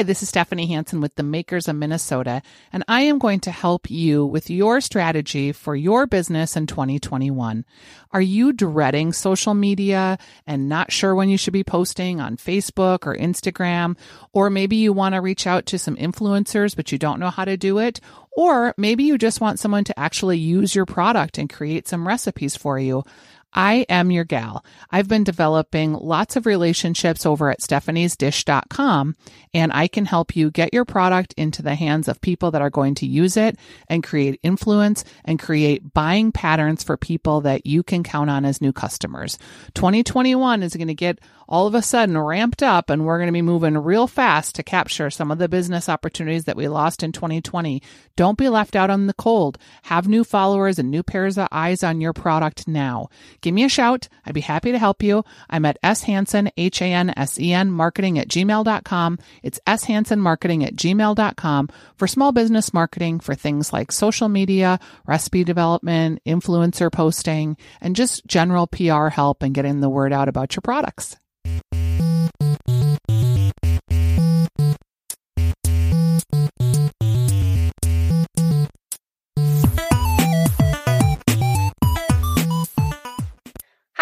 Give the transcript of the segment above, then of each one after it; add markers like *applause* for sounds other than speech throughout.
Hi, this is Stephanie Hansen with the Makers of Minnesota, and I am going to help you with your strategy for your business in 2021. Are you dreading social media and not sure when you should be posting on Facebook or Instagram? Or maybe you want to reach out to some influencers, but you don't know how to do it? Or maybe you just want someone to actually use your product and create some recipes for you. I am your gal. I've been developing lots of relationships over at stephaniesdish.com and I can help you get your product into the hands of people that are going to use it and create influence and create buying patterns for people that you can count on as new customers. 2021 is going to get all of a sudden ramped up and we're going to be moving real fast to capture some of the business opportunities that we lost in 2020. Don't be left out on the cold. Have new followers and new pairs of eyes on your product now. Give me a shout. I'd be happy to help you. I'm at S Hansen, H A N S E N marketing at gmail.com. It's S Hansen marketing at gmail.com for small business marketing for things like social media, recipe development, influencer posting, and just general PR help and getting the word out about your products.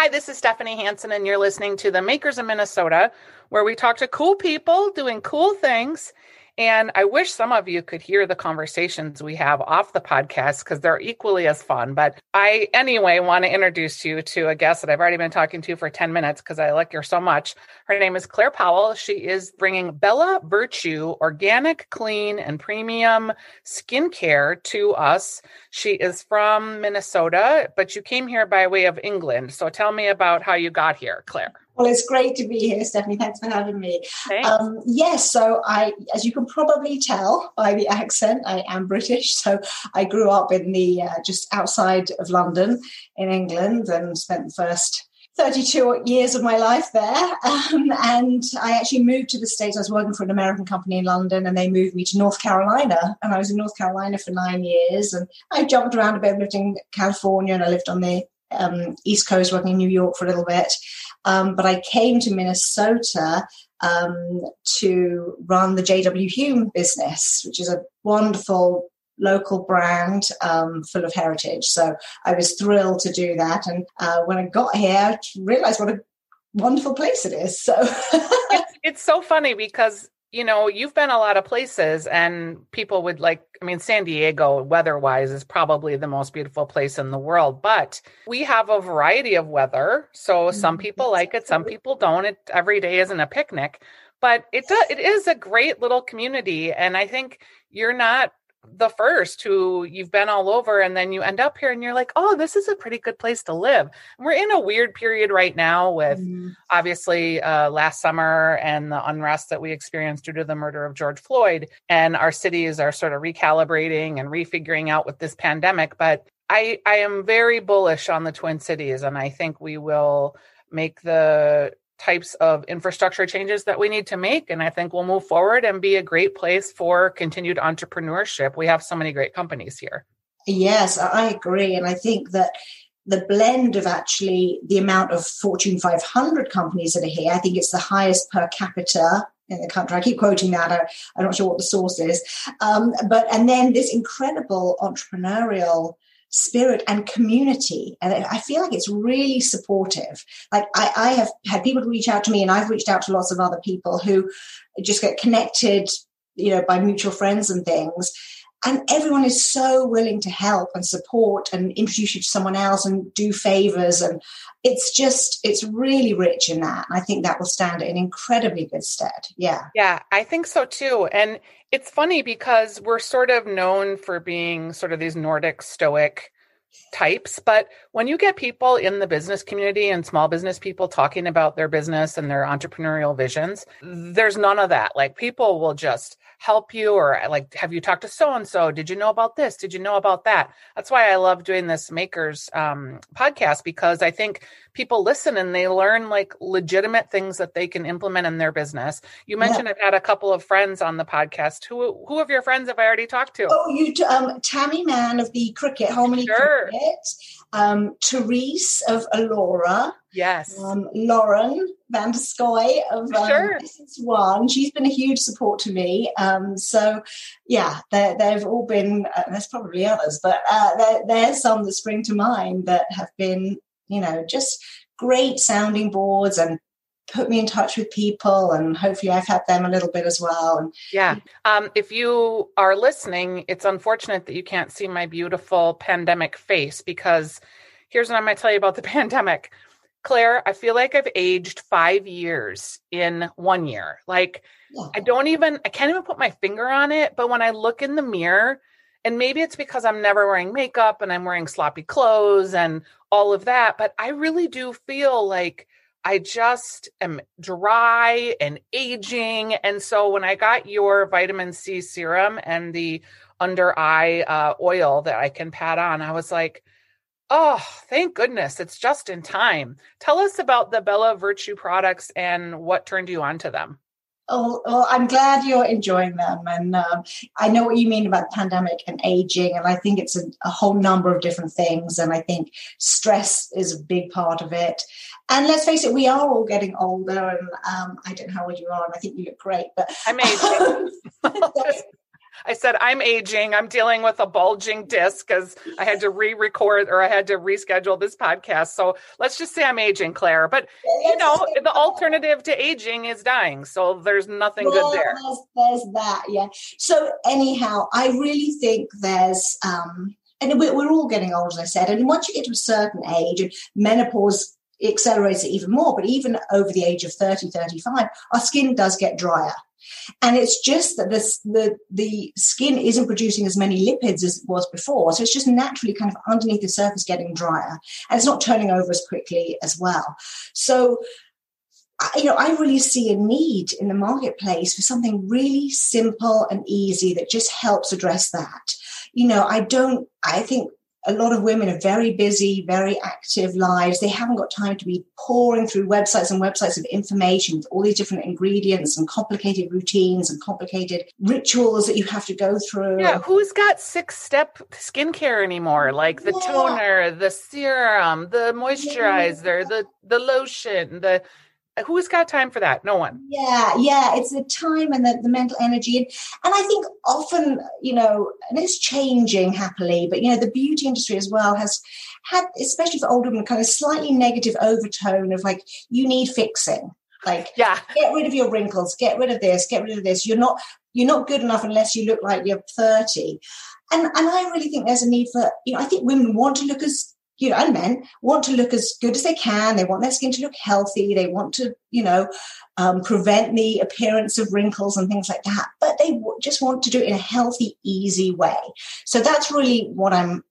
Hi, this is Stephanie Hansen, and you're listening to the Makers of Minnesota, where we talk to cool people doing cool things and I wish some of you could hear the conversations we have off the podcast because they're equally as fun. But I, anyway, want to introduce you to a guest that I've already been talking to for 10 minutes because I like her so much. Her name is Claire Powell. She is bringing Bella Virtue organic, clean, and premium skincare to us. She is from Minnesota, but you came here by way of England. So tell me about how you got here, Claire. Well, it's great to be here, Stephanie. Thanks for having me. Um, yes, so I, as you can probably tell by the accent, I am British. So I grew up in the uh, just outside of London in England and spent the first 32 years of my life there. *laughs* Um, and I actually moved to the States. I was working for an American company in London and they moved me to North Carolina. And I was in North Carolina for nine years. And I jumped around a bit, lived in California and I lived on the um, East Coast, working in New York for a little bit. Um, but I came to Minnesota um, to run the JW Hulme business, which is a wonderful local brand um, full of heritage. So I was thrilled to do that. And uh, when I got here, I realized what a wonderful place it is. So *laughs* it's, it's so funny because you know, you've been a lot of places and people would like, I mean, San Diego, weather wise, is probably the most beautiful place in the world, but we have a variety of weather. So some mm-hmm. people like it, some people don't. It every day isn't a picnic, but it, does, it is a great little community. And I think you're not the first who you've been all over and then you end up here and you're like oh this is a pretty good place to live we're in a weird period right now with mm. obviously uh, last summer and the unrest that we experienced due to the murder of george floyd and our cities are sort of recalibrating and refiguring out with this pandemic but i i am very bullish on the twin cities and i think we will make the types of infrastructure changes that we need to make. And I think we'll move forward and be a great place for continued entrepreneurship. We have so many great companies here. Yes, I agree. And I think that the blend of actually the amount of Fortune 500 companies that are here, I think it's the highest per capita in the country. I keep quoting that. I, am not sure what the source is. Um, but, and then this incredible entrepreneurial spirit and community. And I feel like it's really supportive. Like I, I have had people reach out to me and I've reached out to lots of other people who just get connected, you know, by mutual friends and things. And everyone is so willing to help and support and introduce you to someone else and do favors. And it's just, it's really rich in that. And I think that will stand in incredibly good stead. Yeah. Yeah, I think so too. And it's funny because we're sort of known for being sort of these Nordic stoic types but when you get people in the business community and small business people talking about their business and their entrepreneurial visions there's none of that like people will just help you or like have you talked to so and so did you know about this did you know about that that's why i love doing this makers um, podcast because i think people listen and they learn like legitimate things that they can implement in their business. You mentioned yeah. I've had a couple of friends on the podcast. Who who of your friends have I already talked to? Oh, you um, Tammy Mann of the Cricket Harmony sure. Cricket, um, Therese of Alora. Yes. Um, Lauren Van der Scoy of um, sure. One. She's been a huge support to me. Um, so, yeah, they've all been, uh, there's probably others, but uh, there's some that spring to mind that have been, you know, just great sounding boards and put me in touch with people and hopefully i've had them a little bit as well yeah um, if you are listening it's unfortunate that you can't see my beautiful pandemic face because here's what i'm going to tell you about the *laughs* pandemic Claire, I feel like I've aged five years in one year. Like, yeah. I don't even, I can't even put my finger on it. But when I look in the mirror, and maybe it's because I'm never wearing makeup and I'm wearing sloppy clothes and all of that, but I really do feel like I just am dry and aging. And so when I got your vitamin C serum and the under eye uh, oil that I can pat on, I was like, Oh, thank goodness. It's just in time. Tell us about the Bella Virtue products and what turned you on to them. Oh, well, I'm glad you're enjoying them. And um, I know what you mean about pandemic and aging. And I think it's a, a, whole number of different things. And I think stress is a big part of it. And let's face it, we are all getting older. And um, I don't know how old you are. And I think you look great. But I'm aging. *laughs* *laughs* I said, I'm aging. I'm dealing with a bulging disc because I had to re record or I had to reschedule this podcast. So let's just say I'm aging, Claire. But, you know, the alternative to aging is dying. So there's nothing well, good there. There's, there's, that. Yeah. So, anyhow, I really think there's, um, and we're, we're all getting old, as I said. And once you get to a certain age, and menopause accelerates it even more, but even over the age of 30, 35, our skin does get drier. And it's just that this, the, the skin isn't producing as many lipids as it was before. So it's just naturally kind of underneath the surface getting drier. And it's not turning over as quickly as well. So you know, I really see a need in the marketplace for something really simple and easy that just helps address that. You know, I don't, I think a lot of women are very busy, very active lives. They haven't got time to be pouring through websites and websites of information with all these different ingredients and complicated routines and complicated rituals that you have to go through. Yeah, who's got six step skincare anymore? Like the yeah. toner, the serum, the moisturizer, yeah. the the lotion, the who's got time for that? No one. Yeah yeah it's the time and the, the mental energy. And, and i think often you know and it's changing happily but you know the beauty industry as well has had especially for older women kind of slightly negative overtone of like you need fixing. Like yeah. get rid of your wrinkles get rid of this get rid of this. You're not you're not good enough unless you look like you're 30 and and i really think there's a need for you know i think women want to look as you know, and men want to look as good as they can. They want their skin to look healthy. They want to, you know, um, prevent the appearance of wrinkles and things like that. But they w- just want to do it in a healthy, easy way. So that's really what I'm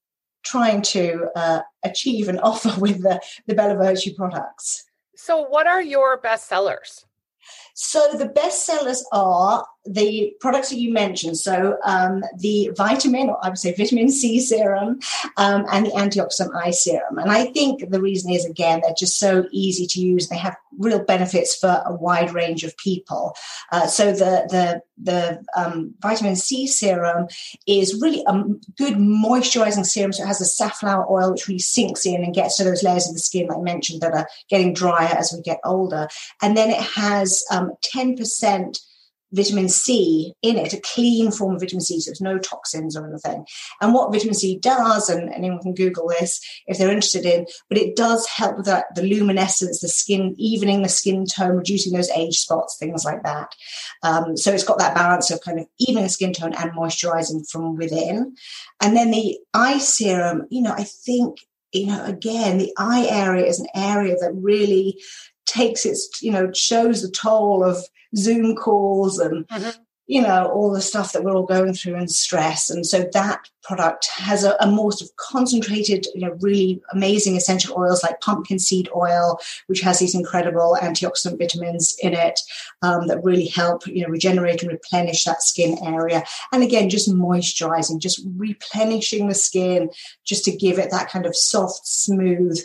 trying to uh, achieve and *laughs* offer with the, the Bella Virtue products. So, what are your best sellers? So the best sellers are the products that you mentioned. So um, the vitamin, or I would say vitamin C serum, um, and the antioxidant eye serum. And I think the reason is again they're just so easy to use. They have real benefits for a wide range of people. Uh, so the the the um, vitamin C serum is really a good moisturizing serum. So it has the safflower oil, which really sinks in and gets to those layers of the skin, like I mentioned, that are getting drier as we get older. And then it has um, 10% vitamin C in it, a clean form of vitamin C, so there's no toxins or anything. And what vitamin C does, and anyone can Google this if they're interested in, but it does help with that, the luminescence, the skin, evening the skin tone, reducing those age spots, things like that. Um, so it's got that balance of kind of evening the skin tone and moisturizing from within. And then the eye serum, you know, I think you know, again, the eye area is an area that really takes its, you know, shows the toll of Zoom calls and, mm-hmm. you know, all the stuff that we're all going through and stress. And so that product has a, a more sort of concentrated, you know, really amazing essential oils like pumpkin seed oil, which has these incredible antioxidant vitamins in it um, that really help, you know, regenerate and replenish that skin area. And again, just moisturizing, just replenishing the skin, just to give it that kind of soft, smooth,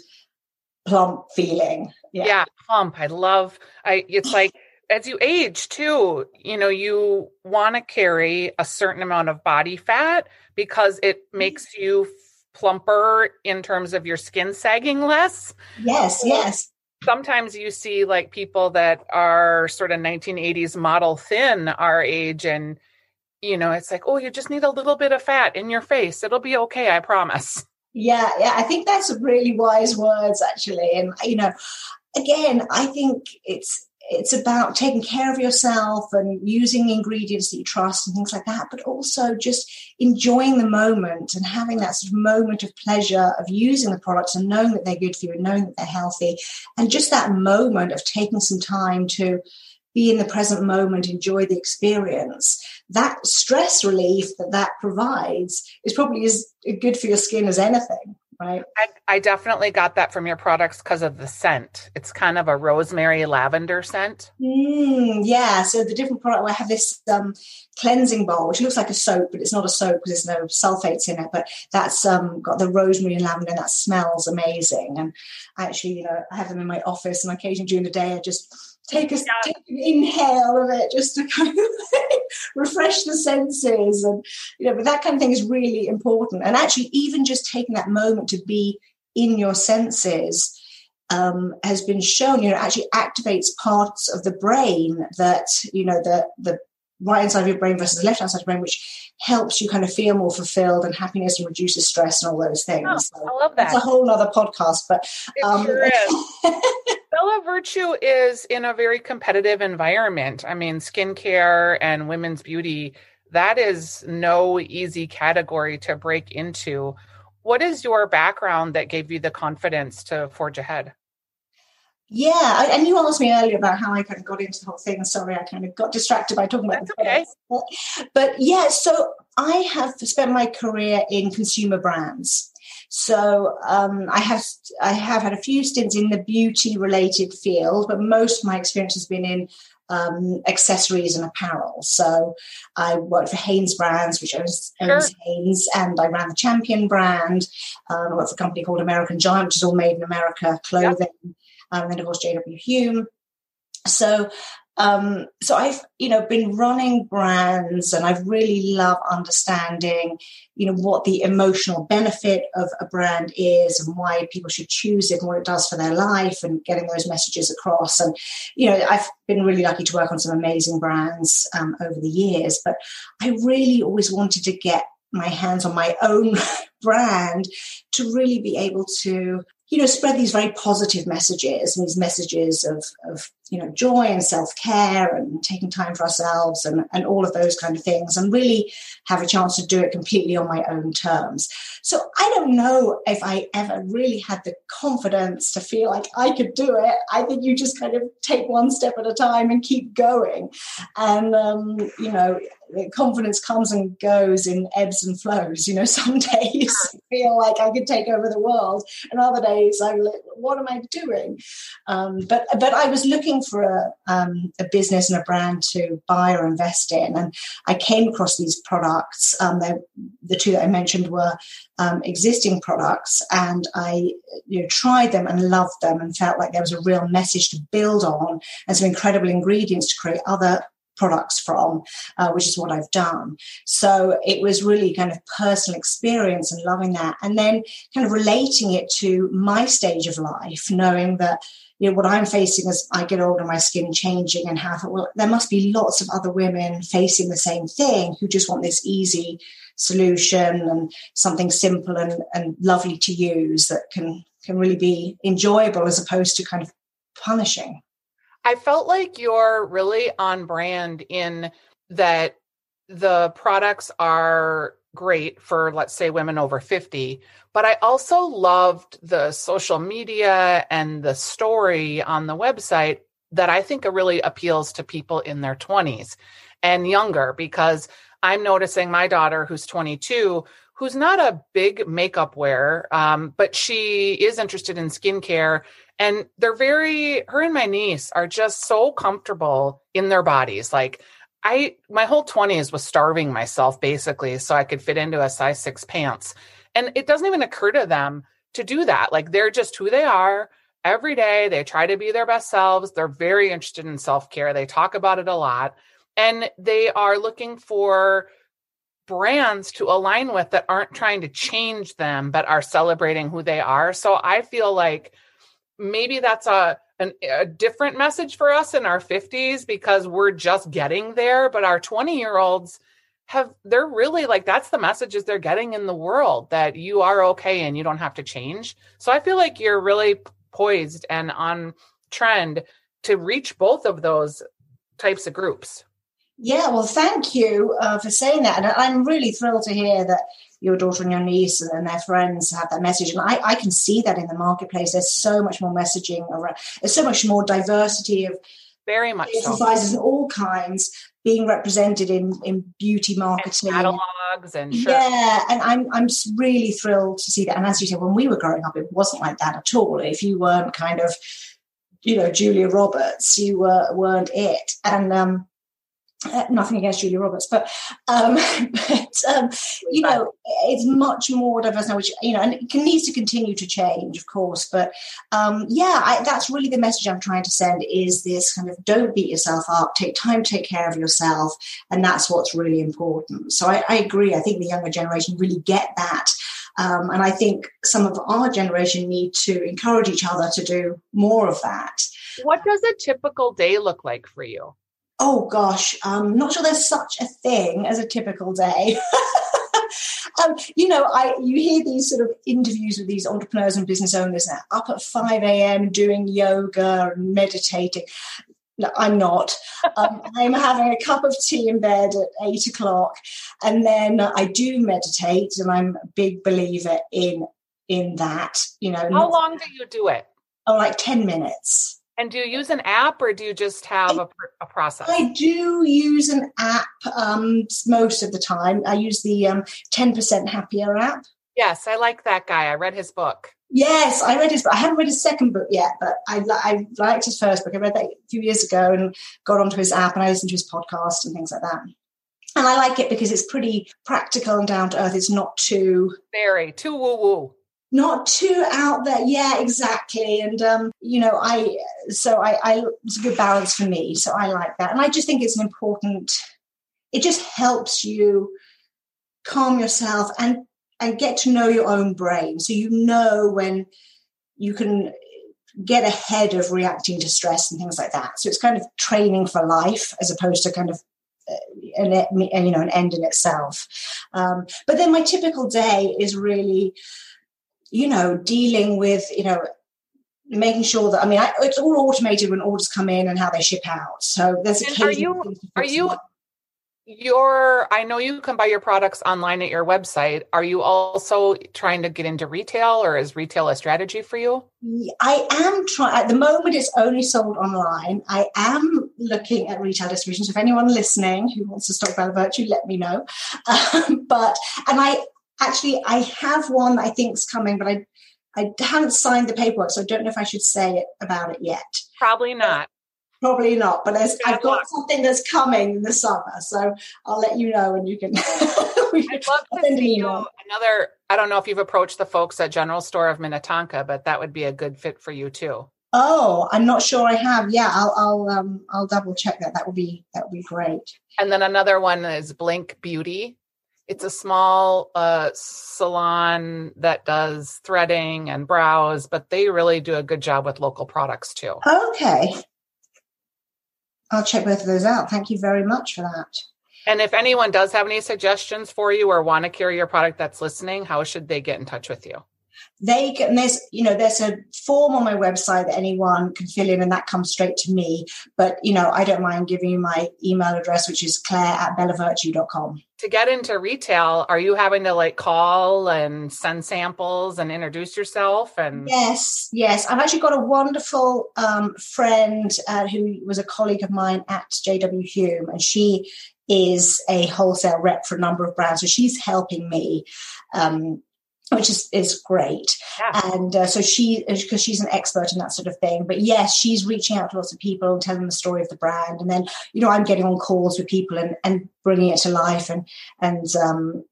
plump feeling. Yeah. yeah, plump. I love. I. It's like as you age too. You know, you want to carry a certain amount of body fat because it mm-hmm. makes you plumper in terms of your skin sagging less. Yes. Yes sometimes you see like people that are sort of 1980s model thin our age and you know it's like oh you just need a little bit of fat in your face it'll be okay i promise yeah yeah i think that's really wise words actually and you know again i think it's it's about taking care of yourself and using ingredients that you trust and things like that, but also just enjoying the moment and having that sort of moment of pleasure of using the products and knowing that they're good for you and knowing that they're healthy. And just that moment of taking some time to be in the present moment, enjoy the experience. That stress relief that that provides is probably as good for your skin as anything right? I, I definitely got that from your products because of the scent. It's kind of a rosemary lavender scent. Mm, yeah. So the different product, I have this um, cleansing bowl, which looks like a soap, but it's not a soap because there's no sulfates in it. But that's um, got the rosemary and lavender, and that smells amazing. And I actually, you know, I have them in my office, and occasionally during the day, I just take a yeah. take an inhale of it just to kind of *laughs* refresh the senses and you know but that kind of thing is really important. And actually even just taking that moment to be in your senses um, has been shown you know actually activates parts of the brain that you know the the right hand side of your brain versus the left hand side of your brain which helps you kind of feel more fulfilled and happiness and reduces stress and all those things. Oh, so i love that it's a whole other podcast but um, sure *laughs* Bella Virtue is in a very competitive environment. I mean, skincare and women's beauty, that is no easy category to break into. What is your background that gave you the confidence to forge ahead? Yeah, and you asked me earlier about how I kind of got into the whole thing. Sorry, I kind of got distracted by talking about That's okay. But, but yeah, so I have spent my career in consumer brands. So um, I have I have had a few stints in the beauty related field, but most of my experience has been in um, accessories and apparel. So I worked for Hanes Brands, which owns, sure. owns Hanes, and I ran the Champion brand. Um, I worked for a company called American Giant, which is all made in America clothing. Yep. Um, and then, of course, JW Hulme. So um, so I've, you know, been running brands and I've really loved understanding, you know, what the emotional benefit of a brand is and why people should choose it and what it does for their life and getting those messages across. And, you know, I've been really lucky to work on some amazing brands um, over the years, but I really always wanted to get my hands on my own *laughs* brand to really be able to you know, spread these very positive messages and these messages of, of you know, joy and self-care and taking time for ourselves and, and all of those kind of things and really have a chance to do it completely on my own terms. So I don't know if I ever really had the confidence to feel like I could do it. I think you just kind of take one step at a time and keep going. And, um, you know, confidence comes and goes in ebbs and flows. You know, *laughs* some days I feel like I could take over the world, and other days I'm like, what am I doing? Um, but but I was looking for a, um, a business and a brand to buy or invest in, and I came across these products. Um, the two that I mentioned were um, existing products, and I you know, tried them and loved them, and felt like there was a real message to build on, and some incredible ingredients to create other products from, uh, which is what I've done. So it was really kind of personal experience and loving that. And then kind of relating it to my stage of life, knowing that, you know, what I'm facing as I get older, my skin changing and how, well, there must be lots of other women facing the same thing who just want this easy solution and something simple and, and lovely to use that can, can really be enjoyable as opposed to kind of punishing. I felt like you're really on brand in that the products are great for, let's say, women over 50. But I also loved the social media and the story on the website that I think really appeals to people in their 20s and younger because I'm noticing my daughter, who's 22, who's not a big makeup wearer, um, but she is interested in skincare and they're very her and my niece are just so comfortable in their bodies like i my whole 20s was starving myself basically so i could fit into a size 6 pants and it doesn't even occur to them to do that like they're just who they are every day. They try to be their best selves. They're very interested in self care. They talk about it a lot. And they are looking for brands to align with that aren't trying to change them, but are celebrating who they are. So I feel like maybe that's a, an, a different message for us in our 50s because we're just getting there. But our 20 year olds, have they're really like that's the messages they're getting in the world that you are okay and you don't have to change. So I feel like you're really poised and on trend to reach both of those types of groups. Yeah, well, thank you uh, for saying that. And I'm really thrilled to hear that your daughter and your niece and their friends have that message. And I, I can see that in the marketplace. There's so much more messaging around, there's so much more diversity of very much exercises so. and all kinds being represented in in beauty marketing and catalogs and yeah and i'm i'm really thrilled to see that and as you said when we were growing up it wasn't like that at all if you weren't kind of you know julia roberts you were weren't it and um uh, nothing against Julia Roberts, but um, *laughs* but um, you know, it's much more diverse now, which you know, and it can, needs to continue to change, of course. But um, yeah, I, that's really the message I'm trying to send: is this kind of don't beat yourself up, take time take care of yourself, and that's what's really important. So I, I agree. I think the younger generation really get that. Um, and I think some of our generation need to encourage each other to do more of that. What does a typical day look like for you? Oh gosh, I'm not sure there's such a thing as a typical day. *laughs* um, you know, I you hear these sort of interviews with these entrepreneurs and business owners now, up at 5 a.m. doing yoga and meditating. No, I'm not. Um, *laughs* I'm having a cup of tea in bed at eight o'clock, and then I do meditate, and I'm a big believer in in that. You know, how long do you do it? Oh, like ten minutes. And do you use an app or do you just have I, a, a, process? I do use an app um, most of the time. I use the um, 10% Happier app. Yes, I like that guy. I read his book. Yes, I read his book. I haven't read his second book yet, but I, I liked his first book. I read that a few years ago and got onto his app and I listened to his podcast and things like that. And I like it because it's pretty practical and down to earth. It's not too very too woo woo not too out there. Yeah, exactly. And um, you know, I so I, I it's a good balance for me. So I like that, and I just think it's an important. It just helps you calm yourself and and get to know your own brain, so you know when you can get ahead of reacting to stress and things like that. So it's kind of training for life as opposed to kind of uh, an, you know an end in itself. Um, but then my typical day is really you know, dealing with, you know, making sure that I mean, I, it's all automated when orders come in and how they ship out. So there's a are you are you your I know you can buy your products online at your website. Are you also trying to get into retail or is retail a strategy for you? I am trying at the moment it's only sold online. I am looking at retail distribution. So if anyone listening who wants to stock Bella Virtue, let me know. *laughs* Um, but and I actually I have one I think is coming, but I I haven't signed the paperwork, so I don't know if I should say it about it yet. Probably not. Probably not, but I've got luck. something that's coming in the summer, so I'll let you know, and you can. *laughs* I'd love to see you another. I don't know if you've approached the folks at General Store of Minnetonka, but that would be a good fit for you too. Oh, I'm not sure I have. Yeah, I'll I'll um I'll double check that. That would be that would be great. And then another one is Blink Beauty it's a small uh, salon that does threading and brows, but they really do a good job with local products too. Okay. I'll check both of those out. Thank you very much for that. And if anyone does have any suggestions for you or want to carry your product that's listening, how should they get in touch with you? they can there's you know there's a form on my website that anyone can fill in and that comes straight to me but you know i don't mind giving you my email address which is claire at bellavirtue.com to get into retail are you having to like call and send samples and introduce yourself and yes yes. I've actually got a wonderful um, friend uh, who was a colleague of mine at jw hulme and she is a wholesale rep for a number of brands so she's helping me um, which is is great. Yeah. And uh, so she, because she's an expert in that sort of thing. But yes, she's reaching out to lots of people and telling the story of the brand. And then you know I'm getting on calls with people and and bringing it to life and and um,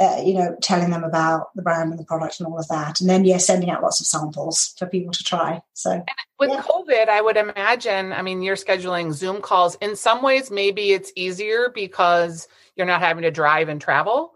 uh, you know, telling them about the brand and the product and all of that. And then, yeah, sending out lots of samples for people to try. So, and with yeah. COVID, I would imagine, I mean, you're scheduling Zoom calls. In some ways, maybe it's easier because you're not having to drive and travel.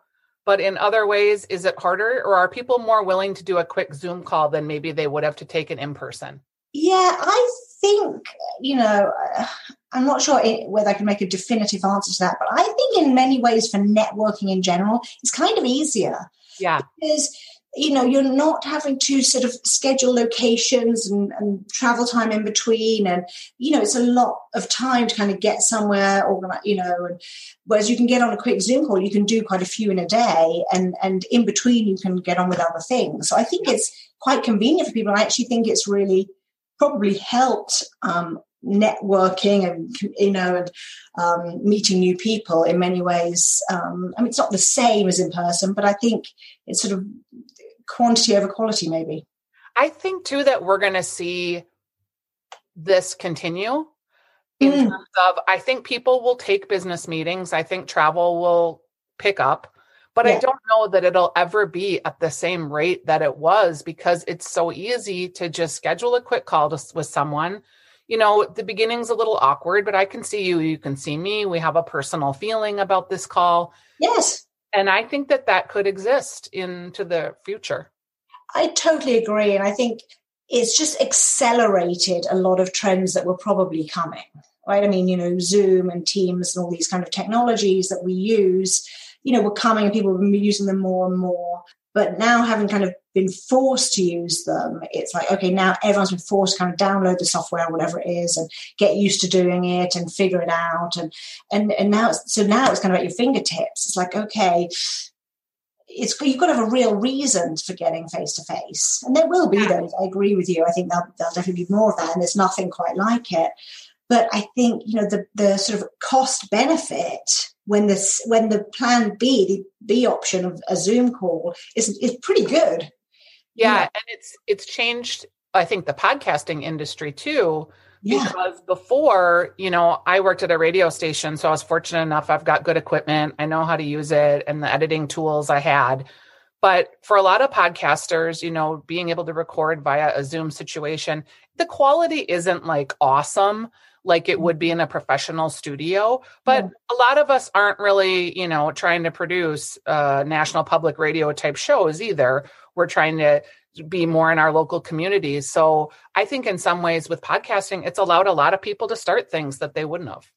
But in other ways, is it harder or are people more willing to do a quick Zoom call than maybe they would have to take it in person? Yeah, I think, you know, uh, I'm not sure whether I can make a definitive answer to that, but I think in many ways for networking in general, it's kind of easier. Yeah. Because, you know, you're not having to sort of schedule locations and, and, travel time in between. And, you know, it's a lot of time to kind of get somewhere, or you know, and whereas you can get on a quick Zoom call, you can do quite a few in a day. And, and in between, you can get on with other things. So I think it's quite convenient for people. I actually think it's really probably helped um, networking and you know and um, meeting new people in many ways um, i mean it's not the same as in person but i think it's sort of quantity over quality maybe i think too that we're going to see this continue in mm. terms of i think people will take business meetings i think travel will pick up but yeah. I don't know that it'll ever be at the same rate that it was because it's so easy to just schedule a quick call to, with someone. You know, the beginning's a little awkward, but I can see you, you can see me. We have a personal feeling about this call. Yes. And I think that that could exist into the future. I totally agree. And I think it's just accelerated a lot of trends that were probably coming, right? I mean, you know, Zoom and Teams and all these kind of technologies that we use you know, were coming and people were using them more and more. But now, having kind of been forced to use them, it's like, okay, now everyone's been forced to kind of download the software, or whatever it is, and get used to doing it and figure it out. And and and now, it's, so now it's kind of at your fingertips. It's like, okay, it's you've got to have a real reason for getting face to face, and there will be those. I agree with you. I think there'll, there'll definitely be more of that, and there's nothing quite like it. But I think you know the the sort of cost benefit when this when the plan B, the B option of a Zoom call is is pretty good. Yeah, yeah. and it's it's changed. I think the podcasting industry too. Yeah. Because before, you know, I worked at a radio station, so I was fortunate enough. I've got good equipment. I know how to use it and the editing tools I had. But for a lot of podcasters, you know, being able to record via a Zoom situation, the quality isn't like awesome like it would be in a professional studio. But yeah. a lot of us aren't really, you know, trying to produce uh, national public radio type shows either. We're trying to be more in our local communities. So I think in some ways with podcasting, it's allowed a lot of people to start things that they wouldn't have.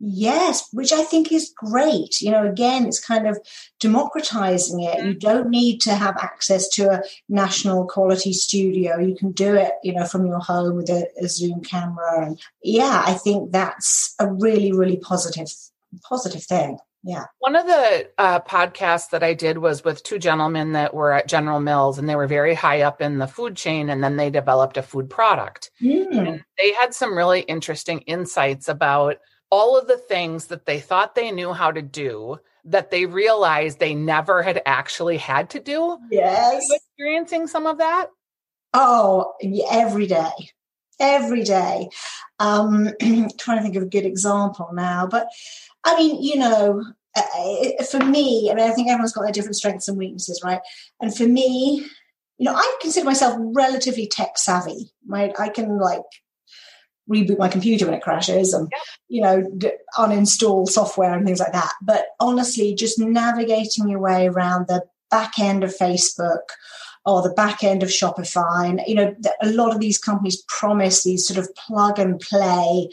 Yes, which I think is great. You know, again, it's kind of democratizing it. You don't need to have access to a national quality studio. You can do it, you know, from your home with a, a Zoom camera. And yeah, I think that's a really, really positive, positive thing. Yeah. One of the uh, podcasts that I did was with two gentlemen that were at General Mills and they were very high up in the food chain and then they developed a food product. Mm. And they had some really interesting insights about all of the things that they thought they knew how to do that they realized they never had actually had to do. Yes. experiencing some of that? Oh, every day. Every day. Um, *clears throat* trying to think of a good example now. But I mean, you know, for me, I mean, I think everyone's got their different strengths and weaknesses, right? And for me, you know, I consider myself relatively tech savvy, right? I can like reboot my computer when it crashes and you know d- uninstall software and things like that. But honestly just navigating your way around the back end of facebook or the back end of shopify and you know a lot of these companies promise these sort of plug and play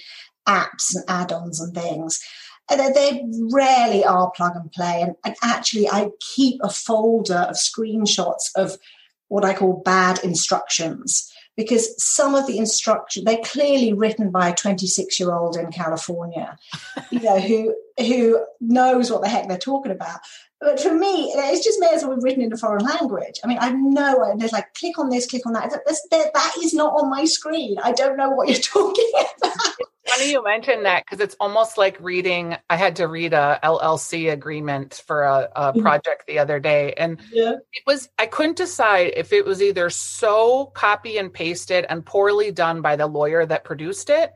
apps and add-ons and things. And they rarely are plug and play. And, and actually i keep a folder of screenshots of what i call bad instructions because some of the instruction they're clearly written by a 26 year old in California, you know, who who knows what the heck they're talking about. But for me, it's just may as well be written in a foreign language. I mean, I know there's like click on this, click on that. That, that is not on my screen. I don't know what you're *laughs* talking about. funny you mentioned that because it's almost like reading. I had to read a LLC agreement for a, a mm-hmm. project the other day, and yeah. it was I couldn't decide if it was either so copy and pasted and poorly done by the lawyer that produced it,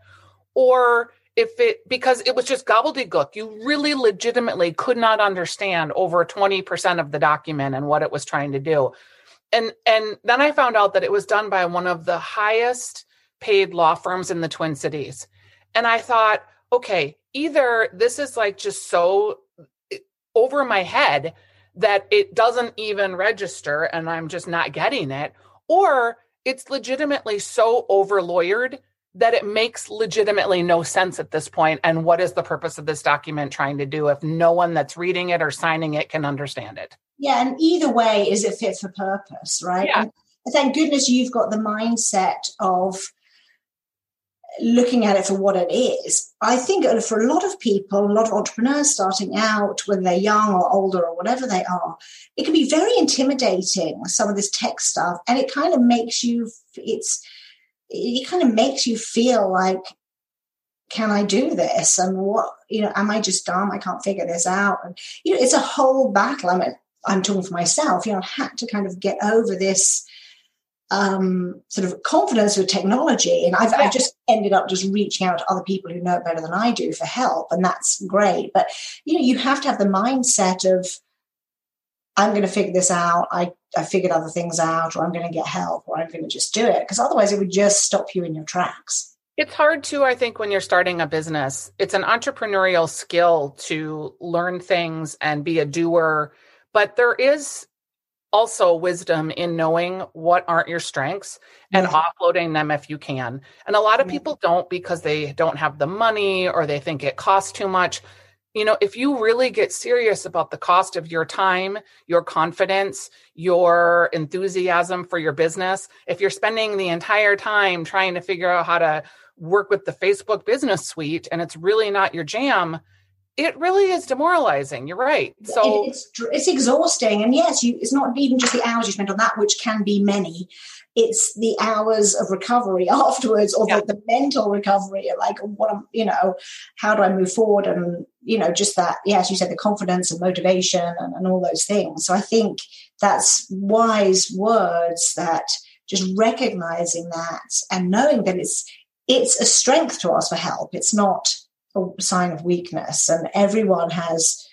or if it because it was just gobbledygook. You really legitimately could not understand over 20% of the document and what it was trying to do. And and then I found out that it was done by one of the highest paid law firms in the Twin Cities. And I thought, okay, either this is like just so eh, over my head that it doesn't even register and I'm just not getting it, or it's legitimately so over lawyered that it makes legitimately no sense at this point and what is the purpose of this document trying to do if no one that's reading it or signing it can understand it? Yeah and either way is it fit for purpose right? Yeah. and thank goodness you've got the mindset of looking at it for what it is. I think for a lot of people a lot of entrepreneurs starting out when they're young or older or whatever they are it can be very intimidating some of this tech stuff and it kind of makes you it's it kind of makes you feel like can I do this? And what, you know, am I just dumb? I can't figure this out. And, you know, it's a whole battle. I mean, I'm talking for myself, you know, I had to kind of get over this um, sort of confidence with technology. And I've, yeah. I've just ended up just reaching out to other people who know it better than I do for help. And that's great. But, you know, you have to have the mindset of, I'm going to figure this out. I, I figured other things out, or I'm going to get help, or I'm going to just do it. Because otherwise, it would just stop you in your tracks. It's hard too, I think, when you're starting a business. It's an entrepreneurial skill to learn things and be a doer. But there is also wisdom in knowing what aren't your strengths and yeah. offloading them if you can. And a lot of people don't because they don't have the money or they think it costs too much you know, if you really get serious about the cost of your time, your confidence, your enthusiasm for your business, if you're spending the entire time trying to figure out how to work with the Facebook business suite and it's really not your jam, it really is demoralizing. You're right. So it's, it's exhausting. And yes, you, it's not even just the hours you spend on that, which can be many. It's the hours of recovery *laughs* afterwards or yeah. the, the, mental recovery, like what I'm, you know, how do I move forward? And, you know, just that, yeah, you said, the confidence and motivation and, and all those things. So I think that's wise words that just recognizing that and knowing that it's, it's a strength to ask for help. It's not, a sign of weakness. And everyone has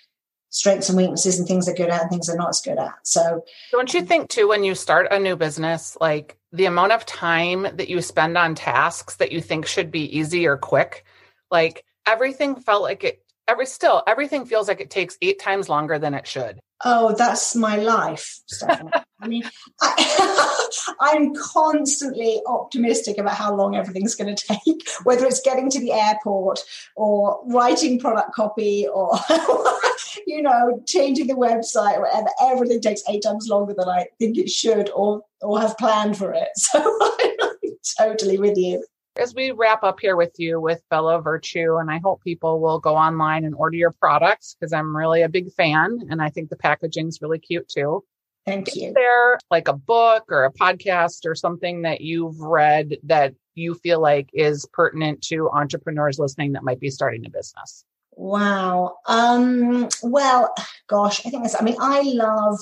strengths and weaknesses and things they're good at and things they're not as good at. So don't you think too when you start a new business, like the amount of time that you spend on tasks that you think should be easy or quick, like everything felt like it every still everything feels like it takes eight times longer than it should. Oh, that's my life, Stephanie. I mean, I, *laughs* am constantly optimistic about how long everything's going to take, whether it's getting to the airport or writing product copy or, *laughs* you know, changing the website whatever. Everything takes eight times longer than I think it should or, or have planned for it. *laughs* So I'm totally with you as we wrap up here with you with Bella Virtue, and I hope people will go online and order your products because I'm really a big fan and I think the packaging is really cute too. Thank you. Is there like a book or a podcast or something that you've read that you feel like is pertinent to entrepreneurs listening that might be starting a business? Wow. Um, well, gosh, I think this, I mean, I love,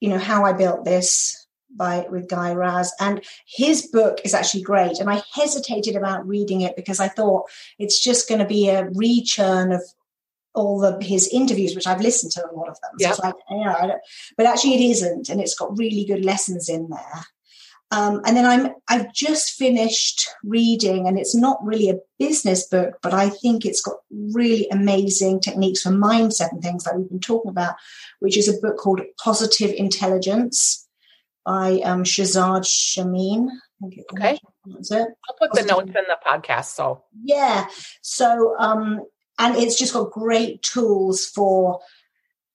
you know, how I built this by with Guy Raz, and his book is actually great. And I hesitated about reading it because I thought it's just going to be a rechurn of all the his interviews, which I've listened to a lot of them. So like, yeah, but actually it isn't, and it's got really good lessons in there. Um, and then I'm I've just finished reading, and it's not really a business book, but I think it's got really amazing techniques for mindset and things that we've been talking about, which is a book called Positive Intelligence by um, Shirzad Chamine. Okay. That's it. I'll put the notes in the podcast. So yeah. So um, and it's just got great tools for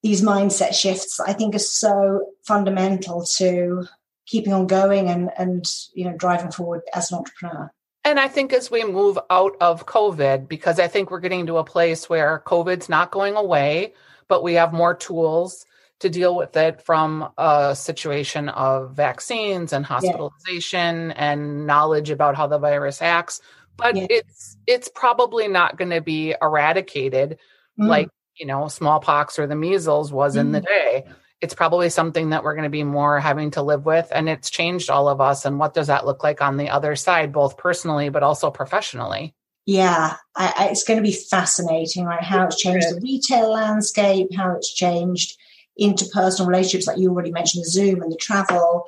these mindset shifts. I think are so fundamental to keeping on going and and you know driving forward as an entrepreneur. And I think as we move out of COVID, because I think we're getting to a place where COVID's not going away, but we have more tools to deal with it from a situation of vaccines and hospitalization and knowledge about how the virus acts but it's it's probably not going to be eradicated mm. like you know smallpox or the measles was mm. in the mm. day it's probably something that we're going to be more having to live with and it's changed all of us and what does that look like on the other side both personally but also professionally yeah, I, I, it's going to be fascinating, right? How it's changed the retail landscape, how it's changed interpersonal relationships, like you already mentioned, the Zoom and the travel.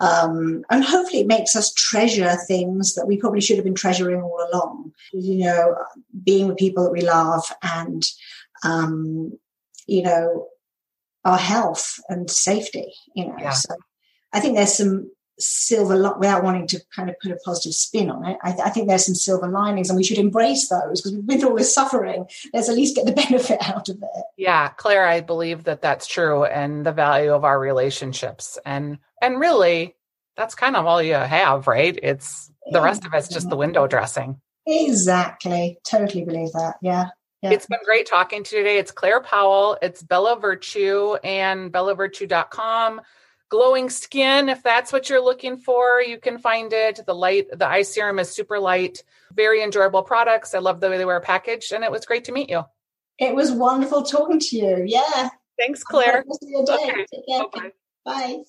Um, and hopefully it makes us treasure things that we probably should have been treasuring all along. You know, being with people that we love and, um, you know, our health and safety, you know. Yeah. So I think there's some silver without wanting to kind of put a positive spin on it. I, th- I, think there's some silver linings and we should embrace those because we've been through all this suffering let's at least get the *laughs* benefit out of it. Yeah claire i believe that that's true and the value of our relationships. And and really that's kind of all you have right? It's the rest of it's just the window dressing. Exactly. Totally believe that. Yeah. Yeah. It's been great talking to you today. It's Claire Powell. It's Bella Virtue and bellavirtue.com glowing skin if that's what you're looking for you can find it. The light the eye serum is super light very enjoyable products. I love the way they were packaged and it was great to meet you. It was wonderful talking to you. Yeah. Thanks claire. okay. bye